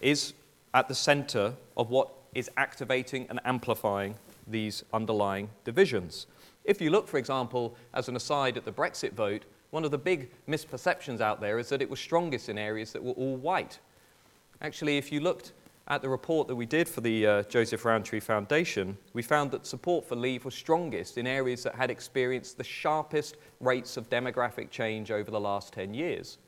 is at the center of what is activating and amplifying these underlying divisions. If you look, for example, as an aside at the Brexit vote, one of the big misperceptions out there is that it was strongest in areas that were all white. Actually, if you looked at the report that we did for the uh, Joseph Rowntree Foundation, we found that support for leave was strongest in areas that had experienced the sharpest rates of demographic change over the last 10 years.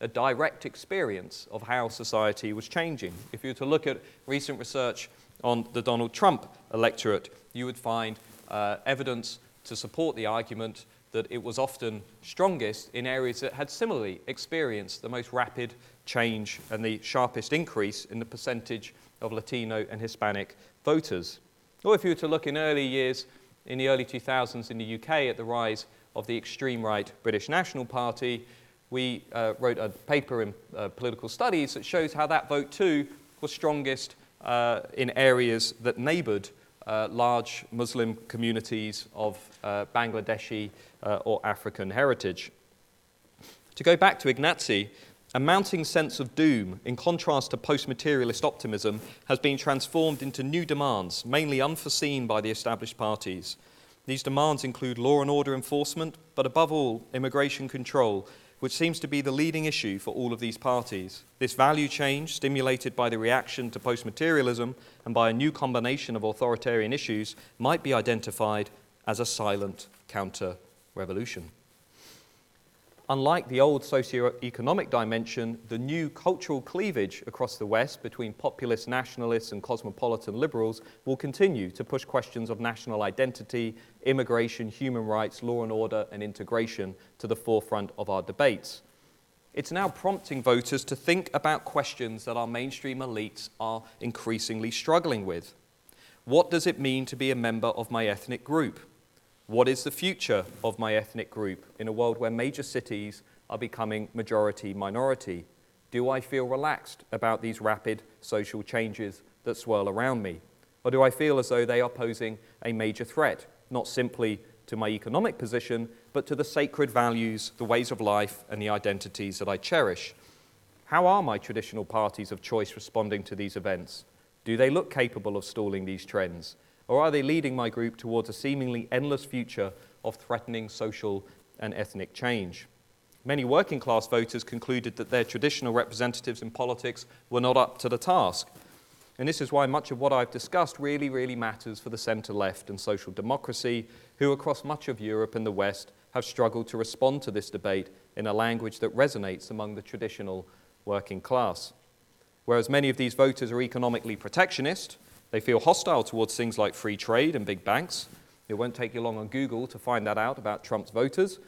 A direct experience of how society was changing. If you were to look at recent research on the Donald Trump electorate, you would find uh, evidence to support the argument that it was often strongest in areas that had similarly experienced the most rapid change and the sharpest increase in the percentage of Latino and Hispanic voters. Or if you were to look in early years, in the early 2000s in the UK, at the rise of the extreme right British National Party, we uh, wrote a paper in uh, political studies that shows how that vote too was strongest uh, in areas that neighboured uh, large Muslim communities of uh, Bangladeshi uh, or African heritage. To go back to Ignazi, a mounting sense of doom, in contrast to post materialist optimism, has been transformed into new demands, mainly unforeseen by the established parties. These demands include law and order enforcement, but above all, immigration control, which seems to be the leading issue for all of these parties. This value change, stimulated by the reaction to post materialism and by a new combination of authoritarian issues, might be identified as a silent counter revolution. Unlike the old socio-economic dimension, the new cultural cleavage across the West between populist nationalists and cosmopolitan liberals will continue to push questions of national identity, immigration, human rights, law and order, and integration to the forefront of our debates. It's now prompting voters to think about questions that our mainstream elites are increasingly struggling with. What does it mean to be a member of my ethnic group? What is the future of my ethnic group in a world where major cities are becoming majority minority? Do I feel relaxed about these rapid social changes that swirl around me? Or do I feel as though they are posing a major threat, not simply to my economic position, but to the sacred values, the ways of life, and the identities that I cherish? How are my traditional parties of choice responding to these events? Do they look capable of stalling these trends? Or are they leading my group towards a seemingly endless future of threatening social and ethnic change? Many working class voters concluded that their traditional representatives in politics were not up to the task. And this is why much of what I've discussed really, really matters for the centre left and social democracy, who across much of Europe and the West have struggled to respond to this debate in a language that resonates among the traditional working class. Whereas many of these voters are economically protectionist, they feel hostile towards things like free trade and big banks. It won't take you long on Google to find that out about Trump's voters.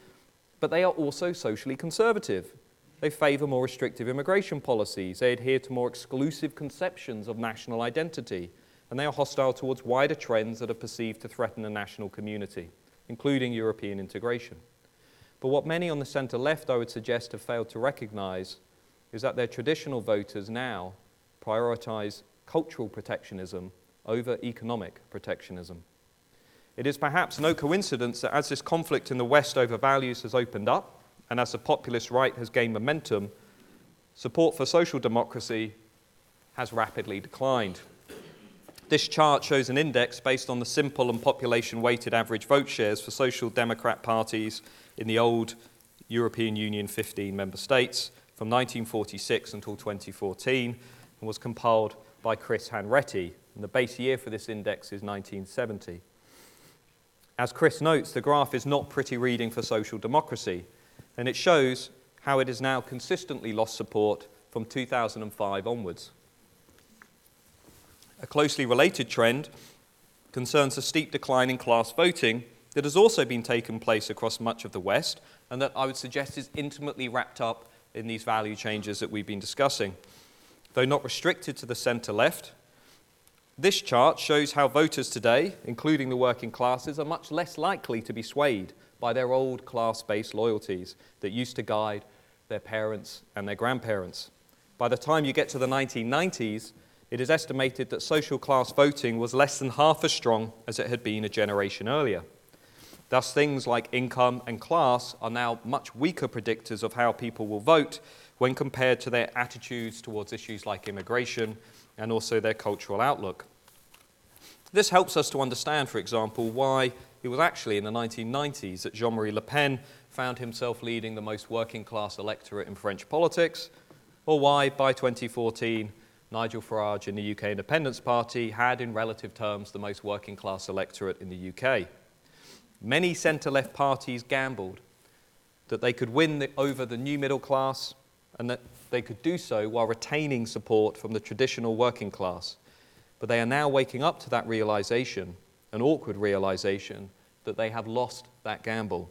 But they are also socially conservative. They favor more restrictive immigration policies. They adhere to more exclusive conceptions of national identity. And they are hostile towards wider trends that are perceived to threaten the national community, including European integration. But what many on the centre left, I would suggest, have failed to recognise is that their traditional voters now prioritise cultural protectionism over economic protectionism. It is perhaps no coincidence that as this conflict in the West over values has opened up, and as the populist right has gained momentum, support for social democracy has rapidly declined. This chart shows an index based on the simple and population weighted average vote shares for social democrat parties in the old European Union 15 member states from 1946 until 2014 and was compiled by Chris Hanretty. And the base year for this index is 1970. As Chris notes, the graph is not pretty reading for social democracy, and it shows how it has now consistently lost support from 2005 onwards. A closely related trend concerns the steep decline in class voting that has also been taking place across much of the West and that I would suggest is intimately wrapped up in these value changes that we've been discussing. Though not restricted to the centre left, this chart shows how voters today, including the working classes, are much less likely to be swayed by their old class based loyalties that used to guide their parents and their grandparents. By the time you get to the 1990s, it is estimated that social class voting was less than half as strong as it had been a generation earlier. Thus, things like income and class are now much weaker predictors of how people will vote when compared to their attitudes towards issues like immigration and also their cultural outlook. This helps us to understand, for example, why it was actually in the 1990s that Jean Marie Le Pen found himself leading the most working class electorate in French politics, or why by 2014 Nigel Farage in the UK Independence Party had, in relative terms, the most working class electorate in the UK. Many centre left parties gambled that they could win the, over the new middle class and that they could do so while retaining support from the traditional working class. But they are now waking up to that realization, an awkward realization, that they have lost that gamble.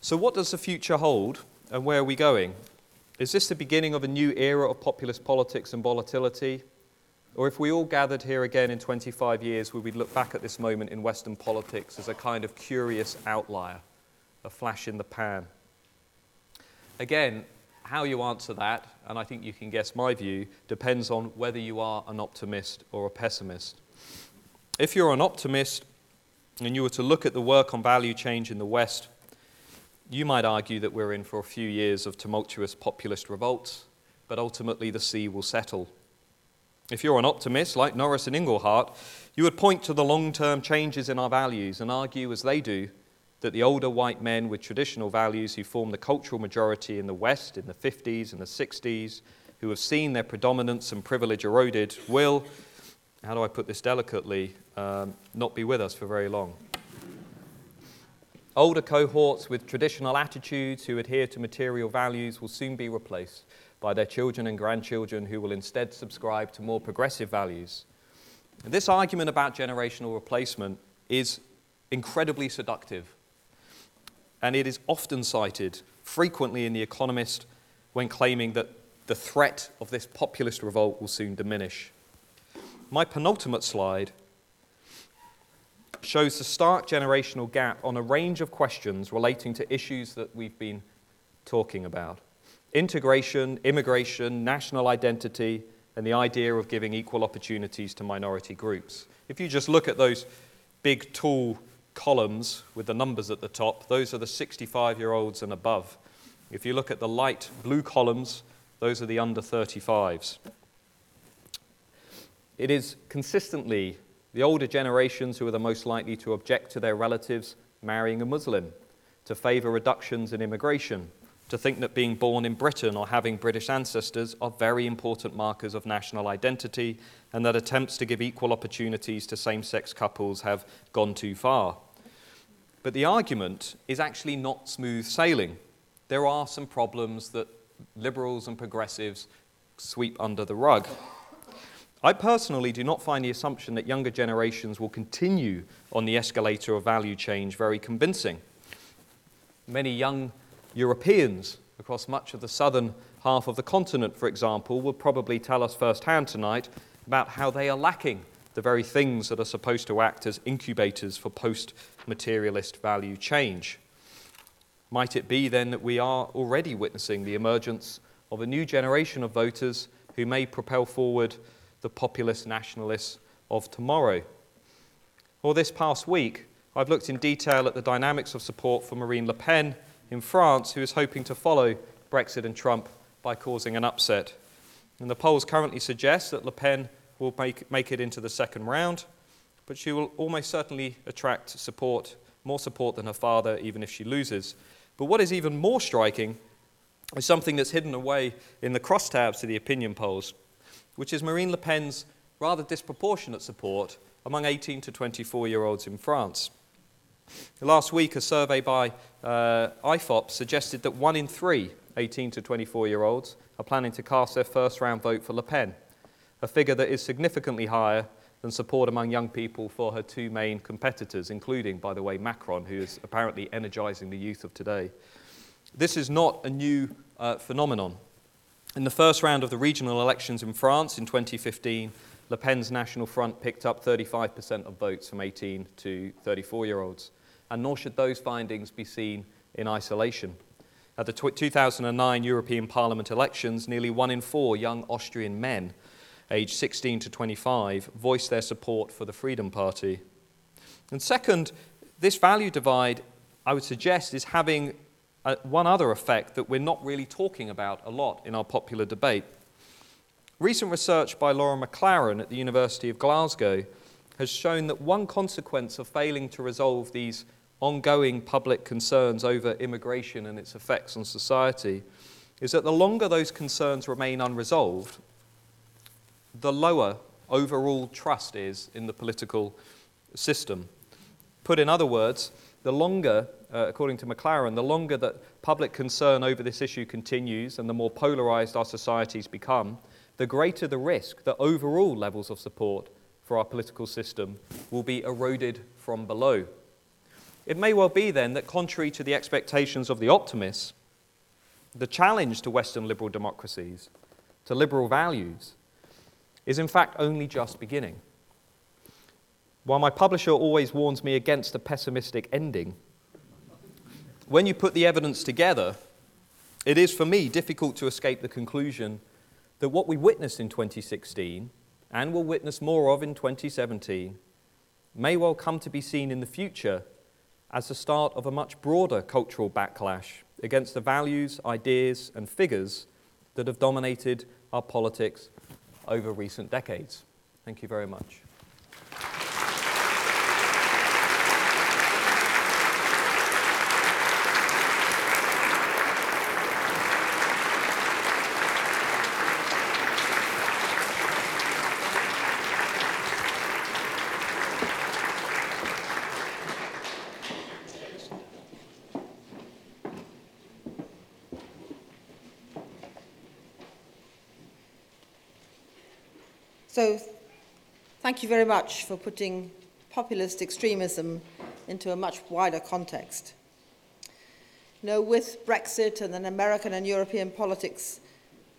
So, what does the future hold and where are we going? Is this the beginning of a new era of populist politics and volatility? Or if we all gathered here again in 25 years, would we look back at this moment in Western politics as a kind of curious outlier, a flash in the pan? Again, how you answer that, and I think you can guess my view, depends on whether you are an optimist or a pessimist. If you're an optimist and you were to look at the work on value change in the West, you might argue that we're in for a few years of tumultuous populist revolts, but ultimately the sea will settle. If you're an optimist, like Norris and Inglehart, you would point to the long term changes in our values and argue, as they do, that the older white men with traditional values who form the cultural majority in the West in the 50s and the 60s, who have seen their predominance and privilege eroded, will, how do I put this delicately, um, not be with us for very long. Older cohorts with traditional attitudes who adhere to material values will soon be replaced by their children and grandchildren who will instead subscribe to more progressive values. And this argument about generational replacement is incredibly seductive. And it is often cited frequently in The Economist when claiming that the threat of this populist revolt will soon diminish. My penultimate slide shows the stark generational gap on a range of questions relating to issues that we've been talking about integration, immigration, national identity, and the idea of giving equal opportunities to minority groups. If you just look at those big, tall columns with the numbers at the top, those are the 65 year olds and above. If you look at the light blue columns, those are the under 35s. It is consistently the older generations who are the most likely to object to their relatives marrying a Muslim, to favour reductions in immigration, to think that being born in Britain or having British ancestors are very important markers of national identity, and that attempts to give equal opportunities to same sex couples have gone too far. But the argument is actually not smooth sailing. There are some problems that liberals and progressives sweep under the rug. I personally do not find the assumption that younger generations will continue on the escalator of value change very convincing. Many young Europeans across much of the southern half of the continent, for example, will probably tell us firsthand tonight about how they are lacking the very things that are supposed to act as incubators for post materialist value change. Might it be then that we are already witnessing the emergence of a new generation of voters who may propel forward the populist nationalists of tomorrow? Or this past week, I've looked in detail at the dynamics of support for Marine Le Pen in France, who is hoping to follow Brexit and Trump by causing an upset. And the polls currently suggest that Le Pen will make, make it into the second round, but she will almost certainly attract support, more support than her father, even if she loses. But what is even more striking is something that's hidden away in the crosstabs to the opinion polls, which is Marine Le Pen's rather disproportionate support among 18 to 24 year olds in France. Last week, a survey by uh, IFOP suggested that one in three 18 to 24 year olds are planning to cast their first round vote for Le Pen, a figure that is significantly higher than support among young people for her two main competitors, including, by the way, Macron, who is apparently energizing the youth of today. This is not a new uh, phenomenon. In the first round of the regional elections in France in 2015, Le Pen's National Front picked up 35% of votes from 18 to 34 year olds. And nor should those findings be seen in isolation. At the 2009 European Parliament elections, nearly one in four young Austrian men aged 16 to 25 voiced their support for the Freedom Party. And second, this value divide, I would suggest, is having a, one other effect that we're not really talking about a lot in our popular debate. Recent research by Lauren McLaren at the University of Glasgow has shown that one consequence of failing to resolve these ongoing public concerns over immigration and its effects on society is that the longer those concerns remain unresolved, the lower overall trust is in the political system. Put in other words, the longer, uh, according to McLaren, the longer that public concern over this issue continues and the more polarized our societies become, the greater the risk that overall levels of support for our political system will be eroded from below. It may well be then that, contrary to the expectations of the optimists, the challenge to Western liberal democracies, to liberal values, is in fact only just beginning. While my publisher always warns me against a pessimistic ending, when you put the evidence together, it is for me difficult to escape the conclusion that what we witnessed in 2016 and will witness more of in 2017 may well come to be seen in the future as the start of a much broader cultural backlash against the values, ideas, and figures that have dominated our politics over recent decades. Thank you very much. So, thank you very much for putting populist extremism into a much wider context. You know, with Brexit and then American and European politics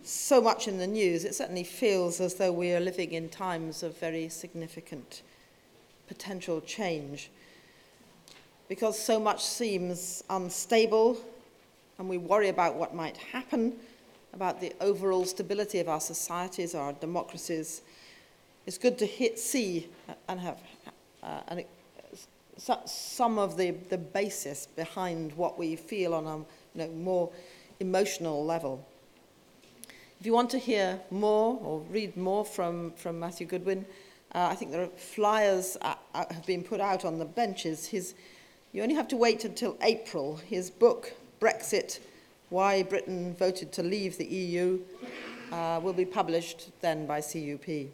so much in the news, it certainly feels as though we are living in times of very significant potential change. Because so much seems unstable, and we worry about what might happen, about the overall stability of our societies, our democracies, it's good to see and have uh, some of the, the basis behind what we feel on a you know, more emotional level. If you want to hear more or read more from, from Matthew Goodwin, uh, I think there are flyers uh, uh, have been put out on the benches. His, you only have to wait until April. His book, Brexit, Why Britain Voted to Leave the EU, uh, will be published then by CUP.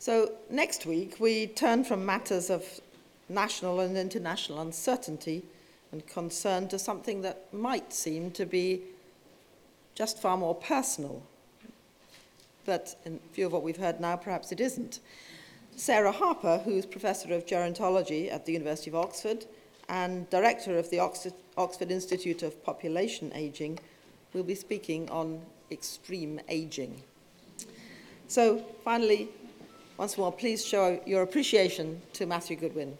So next week, we turn from matters of national and international uncertainty and concern to something that might seem to be just far more personal. But in view of what we've heard now, perhaps it isn't. Sarah Harper, who's Professor of Gerontology at the University of Oxford and Director of the Oxford, Oxford Institute of Population Aging, will be speaking on extreme aging. So, finally, once more, please show your appreciation to Matthew Goodwin.